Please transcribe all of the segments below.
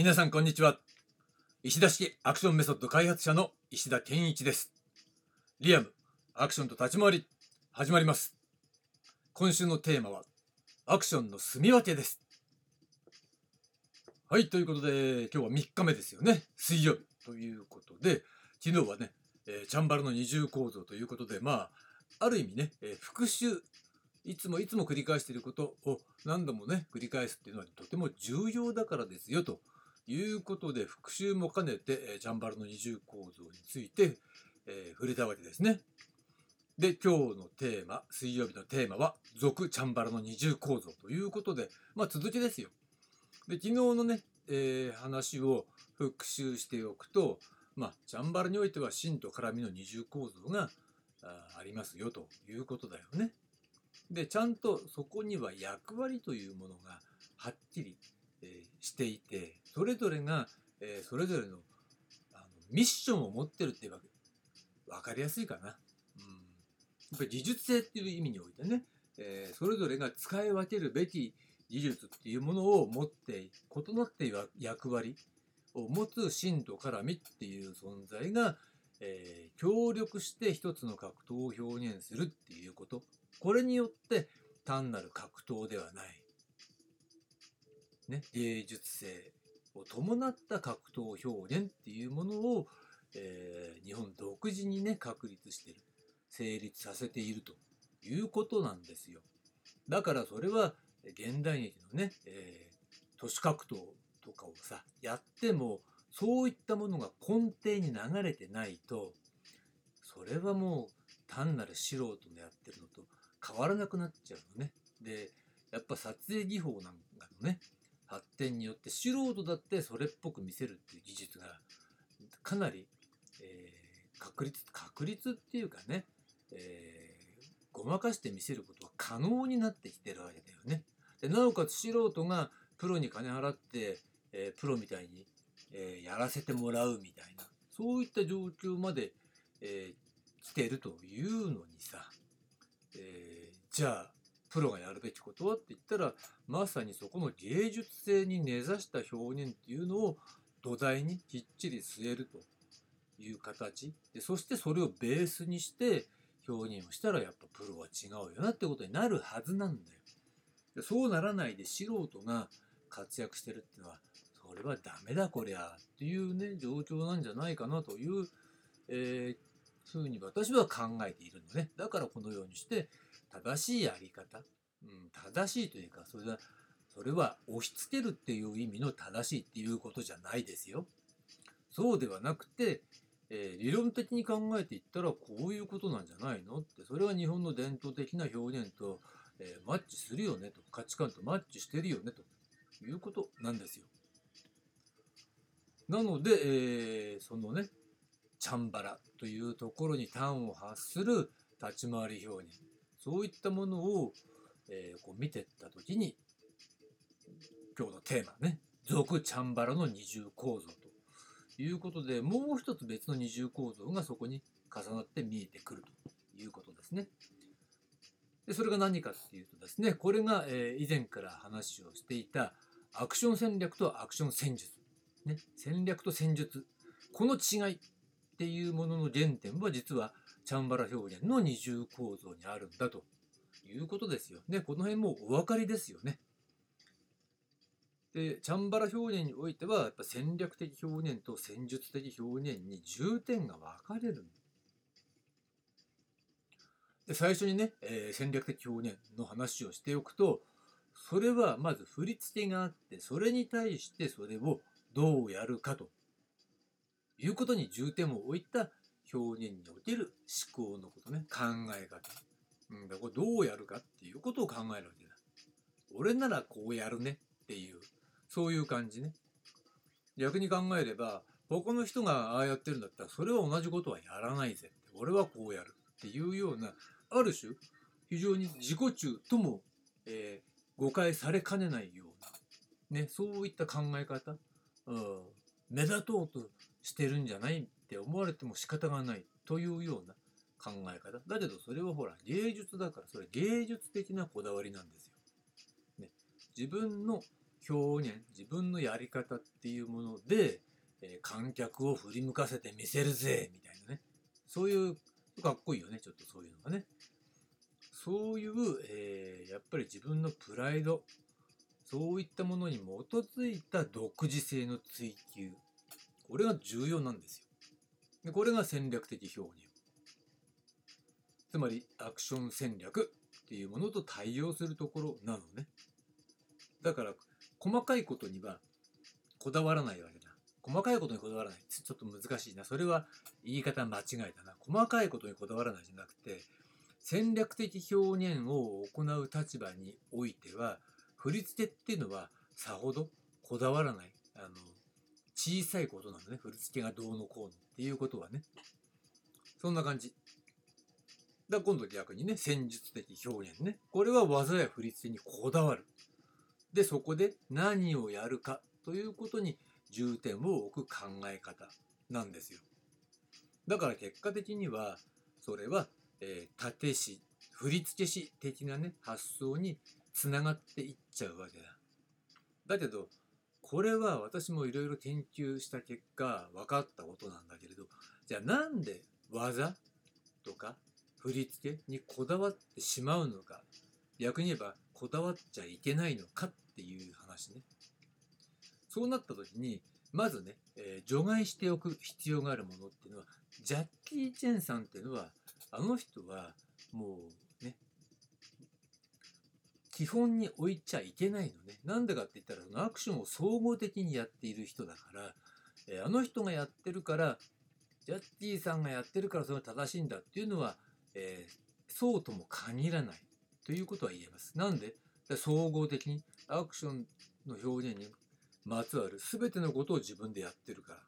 皆さんこんにちは。石田式アクションメソッド開発者の石田健一です。リアムアクションと立ち回り始まります。今週のテーマはアクションの住み分けです。はいということで今日は3日目ですよね。水曜日ということで昨日はね、えー、チャンバラの二重構造ということでまあある意味ね、えー、復習いつもいつも繰り返していることを何度もね繰り返すっていうのはとても重要だからですよということで復習も兼ねて、ジャンバルの二重構造について、えー、触れたわけですね。で今日のテーマ水曜日のテーマは「俗チャンバラの二重構造」ということでまあ続きですよ。で昨日のね、えー、話を復習しておくとまあチャンバラにおいては芯と絡みの二重構造があありますよということだよね。でちゃんとそこには役割というものがはっきり、え、していてそれぞれが、え、それぞれのあのミッションを持ってるっていうわけ。分かりやすいかな。うん、やっぱり技術性っていう意味においてね、え、それぞれが使い分けるべき技術っていうものを持って異なっている役割。を持つ真と絡みっていう存在が、えー、協力して一つの格闘を表現するっていうこと。これによって単なる格闘ではない、ね、芸術性を伴った格闘表現っていうものを、えー、日本独自にね確立してる成立させているということなんですよ。だからそれは現代劇のね、えー、都市格闘とかをさやってもそういったものが根底に流れてないとそれはもう単なる素人のやってるのと変わらなくなっちゃうのね。でやっぱ撮影技法なんかのね発展によって素人だってそれっぽく見せるっていう技術がかなり、えー、確率確率っていうかね、えー、ごまかして見せることは可能になってきてるわけだよね。でなおかつ素人がプロに金払って、えー、プロみたいに、えやらせてもらうみたいなそういった状況まで、え来てるというのにさ、えーじゃあプロがやるべきことはって言ったらまさにそこの芸術性に根ざした表現っていうのを土台にきっちり据えるという形でそしてそれをベースにして表現をしたらやっぱプロは違うよなってことになるはずなんだよ。でそうならないで素人が活躍してるっていうのはそれはダメだこりゃっていうね状況なんじゃないかなという、えー、ふうに私は考えているのね。だからこのようにして正しいやり方、うん、正しいというかそれはそれは押し付けるっていう意味の正しいっていうことじゃないですよ。そうではなくて、えー、理論的に考えていったらこういうことなんじゃないのってそれは日本の伝統的な表現と、えー、マッチするよねと価値観とマッチしてるよねということなんですよ。なので、えー、そのねチャンバラというところに端を発する立ち回り表現そういったものを、えー、こう見てった時に今日のテーマね。俗チャンバラの二重構造ということでもう一つ別の二重構造がそこに重なって見えてくるということですね。でそれが何かっていうとですねこれが、えー、以前から話をしていたアクション戦略とアクション戦術、ね、戦略と戦術。この違いっていうものの原点は実はチャンバラ表現の二重構造にあるんだということですよね。この辺もお分かりですよね。で、チャンバラ表現においては、やっぱ戦略的表現と戦術的表現に重点が分かれる。で、最初にね、えー、戦略的表現の話をしておくと、それはまず振り付けがあって、それに対してそれをどうやるかということに重点を置いた表現における思考のことね。考え方、うん、だこれどうやるかっていうことを考えるわけだ。俺ならこうやるねっていう。そういう感じね。逆に考えれば他の人がああやってるんだったらそれは同じことはやらないぜ。って俺はこうやるっていうようなある種非常に自己中とも、えー、誤解されかねないような、ね、そういった考え方、うん、目立とうとしてるんじゃないって思われても仕方がないというような考え方。だけどそれはほら芸術だからそれ芸術的なこだわりなんですよ。ね、自分の、表現自分のやり方っていうもので、えー観客を振り向かせてみせるぜみたいなね。そういうかっこいいよねちょっとそういうのがね。そういう、えーやっぱり自分のプライド。そういったものに基づいた独自性の追求。これが重要なんですよ。でこれが戦略的表現。つまりアクション戦略っていうものと対応するところなのね。だから細かいことにはこだわらないわけだ。細かいことにこだわらない。ちょっと難しいな。それは言い方間違いだな。細かいことにこだわらないじゃなくて戦略的表現を行う立場においては振り付けっていうのはさほどこだわらない。あの小さいことなのね。振り付けがどうのこうのっていうことはね。そんな感じ。だ今度逆にね戦術的表現ね。これは技や振り付けにこだわる。でそこで何をやるかということに重点を置く考え方なんですよ。だから結果的にはそれは、えー、縦師振り付け師的なね発想につながっていっちゃうわけだ。だけどこれは私もいろいろ研究した結果分かったことなんだけれどじゃあなんで技とか振り付けにこだわってしまうのか逆に言えばこだわっちゃいけないのかっていう話ね。そうなった時にまずね、えー除外しておく必要があるものっていうのはジャッキー・チェンさんっていうのはあの人はもう基本に置いちゃいけないのねなんでかって言ったらそのアクションを総合的にやっている人だから、えーあの人がやってるからジャッキーさんがやってるからそれが正しいんだっていうのは、えーそうとも限らないということは言えます。なんで総合的にアクションの表現にまつわる全てのことを自分でやってるから。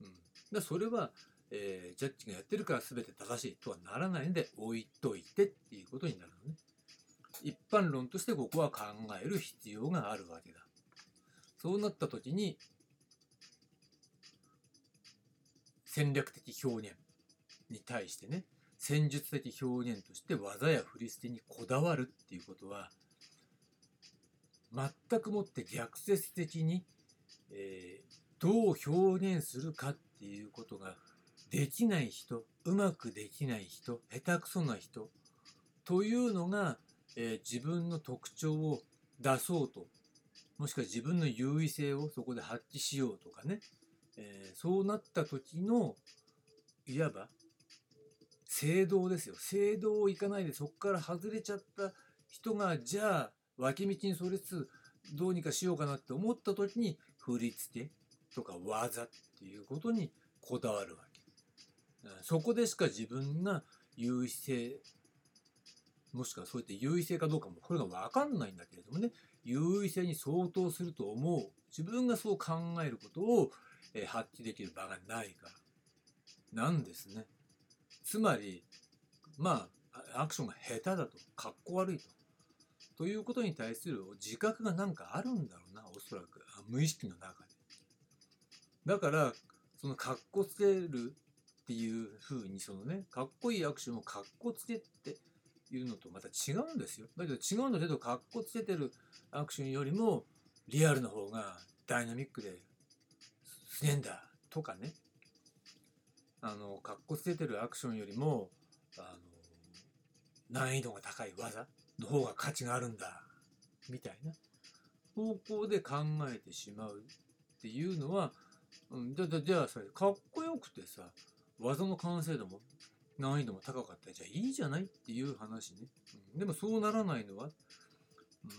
うん、でそれは、えージャッジがやってるから全て正しいとはならないんで置いといてっていうことになるのね。一般論としてここは考える必要があるわけだ。そうなった時に戦略的表現に対してね戦術的表現として技や振り捨てにこだわるっていうことは全くもって逆説的に、えーどう表現するかっていうことができない人うまくできない人下手くそな人というのが、えー自分の特徴を出そうともしくは自分の優位性をそこで発揮しようとかね、えーそうなった時のいわば正道ですよ正道を行かないでそこから外れちゃった人がじゃあ脇道にそれつつどうにかしようかなって思った時に振り付けとか技っていうことにこだわるわけ。そこでしか自分が優位性もしくはそういった優位性かどうかもこれが分かんないんだけれどもね優位性に相当すると思う自分がそう考えることを、えー発揮できる場がないからなんですね。つまりまあアクションが下手だとかっこ悪いと。ということに対する自覚がなんかあるんだろうなおそらく無意識の中で。だからそのかっこつけるっていう風にそのねかっこいいアクションをかっこつけっていうのとまた違うんですよ。だけど違うんだけどかっこつけてるアクションよりもリアルの方がダイナミックですげえんだとかねあのかっこつけてるアクションよりもあの難易度が高い技の方が価値があるんだみたいな方向で考えてしまうっていうのは、うん、じゃじゃじゃあさかっこよくてさ技の完成度も難易度も高かった。じゃあいいじゃないっていう話ね、うん、でもそうならないのは、うん。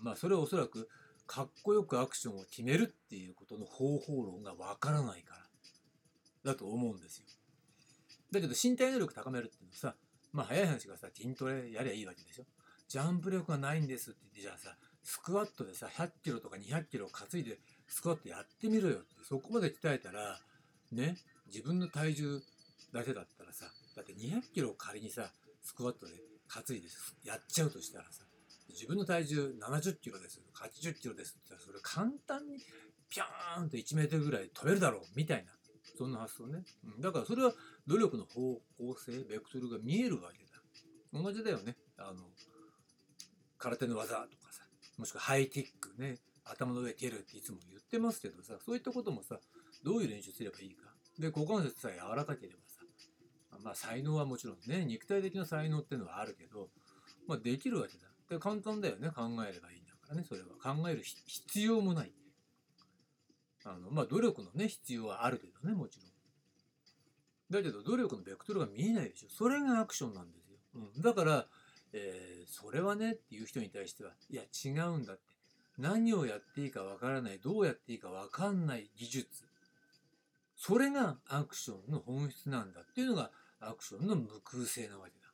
まあそれはおそらくかっこよくアクションを決めるっていうことの方法論がわからないから。だと思うんですよ。だけど身体能力高めるっていうのはさまあ早い話がさ筋トレやりゃいいわけでしょ。ジャンプ力がないんですって言ってじゃあさスクワットでさ100キロとか200キロ担いでスクワットやってみろよってそこまで鍛えたらね自分の体重だけだったらさ200キロを仮にさスクワットで担いでやっちゃうとしたらさ自分の体重70キロです80キロですって言ったらそれ簡単にピャーンと1メートルぐらい飛べるだろうみたいなそんな発想ね、うん、だからそれは努力の方向性ベクトルが見えるわけだ。同じだよね。あの空手の技とかさもしくはハイキックね頭の上蹴るっていつも言ってますけどさそういったこともさどういう練習すればいいか。で股関節さえ柔らかければまあ才能はもちろんね肉体的な才能っていうのはあるけど、まあ、できるわけだ。で簡単だよね考えればいいんだからねそれは。考える必要もない。あのまあ努力のね必要はあるけどねもちろん。だけど努力のベクトルが見えないでしょ。それがアクションなんですよ、うん、だからえー、それはねっていう人に対してはいや違うんだって。何をやっていいかわからないどうやっていいかわかんない技術。それがアクションの本質なんだっていうのがアクションの無空性なわけだ。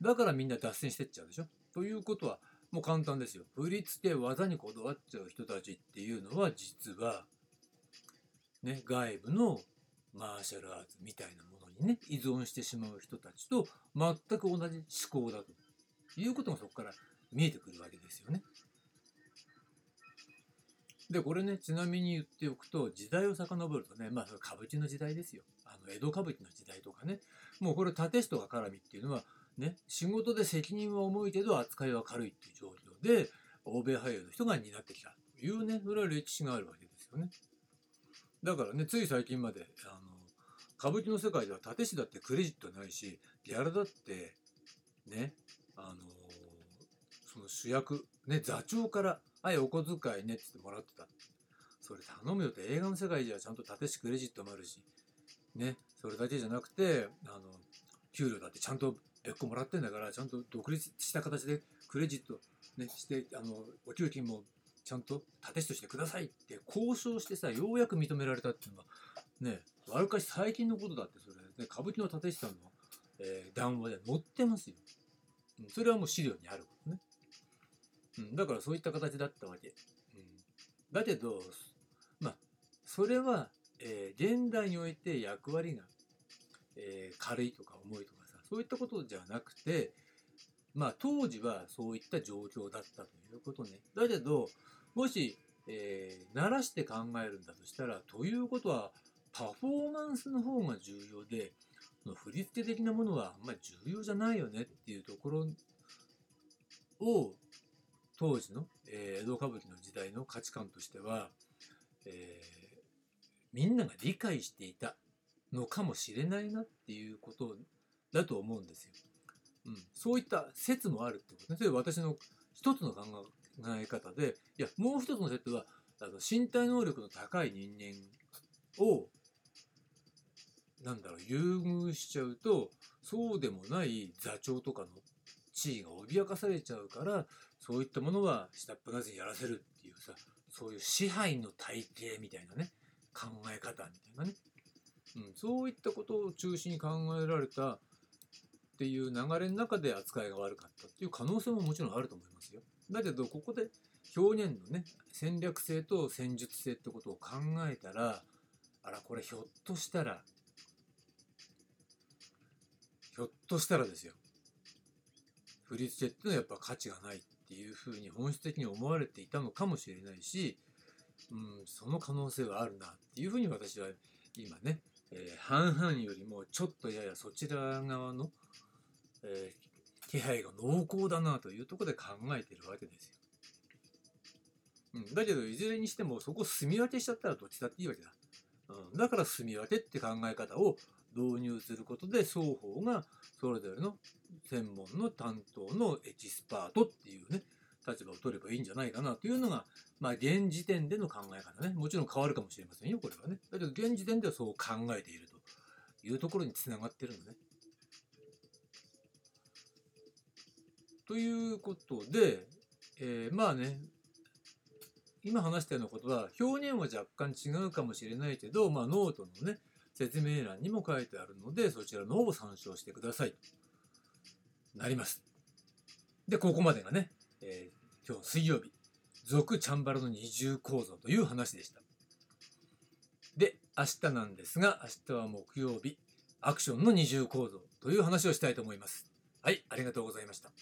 だからみんな脱線してっちゃうでしょ。ということはもう簡単ですよ。振り付け技にこだわっちゃう人たちっていうのは実はね外部のマーシャルアーツみたいなものにね依存してしまう人たちと全く同じ思考だということがそこから見えてくるわけですよね。でこれねちなみに言っておくと時代を遡るとねまあ歌舞伎の時代ですよあの江戸歌舞伎の時代とかねもうこれ立師とか絡みっていうのはね仕事で責任は重いけど扱いは軽いっていう状況で欧米俳優の人が担ってきたというねそれは歴史があるわけですよね。だからねつい最近まであの歌舞伎の世界では立師だってクレジットないしギャラだってねあのその主役ね座長から「はいお小遣いね」って言ってもらってた。それ頼むよって映画の世界じゃちゃんと立師クレジットもあるし。ねそれだけじゃなくてあの給料だってちゃんと別個もらってんだからちゃんと独立した形でクレジット、ね、してあのお給金もちゃんと立師としてくださいって交渉してさようやく認められたっていうのはねわりかし最近のことだってそれ、ね、歌舞伎の立石さんの、えー、談話で載ってますよ、それはもう資料にある。うん、だからそういった形だったわけ。うん、だけど、まあ、それは、えー、現代において役割が、えー、軽いとか重いとかさ、そういったことじゃなくて、まあ当時はそういった状況だったということね。だけど、もし、えー、慣らして考えるんだとしたら、ということは、パフォーマンスの方が重要で、その振り付け的なものはあんまり重要じゃないよねっていうところを、当時の、えー、江戸歌舞伎の時代の価値観としては、えー、みんなが理解していたのかもしれないなっていうことだと思うんですよ。うん、そういった説もあるってことね。それ私の一つの考え方で、いや、もう一つの説は、あの身体能力の高い人間をなんだろう優遇しちゃうとそうでもない座長とかの地位が脅かされちゃうからそういったものは下っ端にやらせるっていうさそういう支配の体系みたいなね考え方みたいなね、うん、そういったことを中心に考えられたっていう流れの中で扱いが悪かったっていう可能性ももちろんあると思いますよ。だけどここで表現のね戦略性と戦術性ってことを考えたらあらこれひょっとしたらひょっとしたらですよ振り付けっていうのやっぱ価値がないっていうふうに本質的に思われていたのかもしれないし、うん、その可能性はあるなっていうふうに私は今ね、えー、半々よりもちょっとややそちら側の、えー、気配が濃厚だなというところで考えてるわけですよ。うん、だけどいずれにしてもそこを住み分けしちゃったらどっちだっていいわけだ。うん、だから住み分けって考え方を導入することで双方がそれぞれの専門の担当のエキスパートっていうね立場を取ればいいんじゃないかなというのが、まあ、現時点での考え方ねもちろん変わるかもしれませんよこれはねだけど現時点ではそう考えているというところにつながってるのね。ということで、えー、まあね今話したようなことは表現は若干違うかもしれないけど、まあ、ノートのね説明欄にも書いてあるので、そちらの方を参照してください。なります。で、ここまでがね、えー、今日水曜日、続チャンバラの二重構造という話でした。で、明日なんですが、明日は木曜日、アクションの二重構造という話をしたいと思います。はい、ありがとうございました。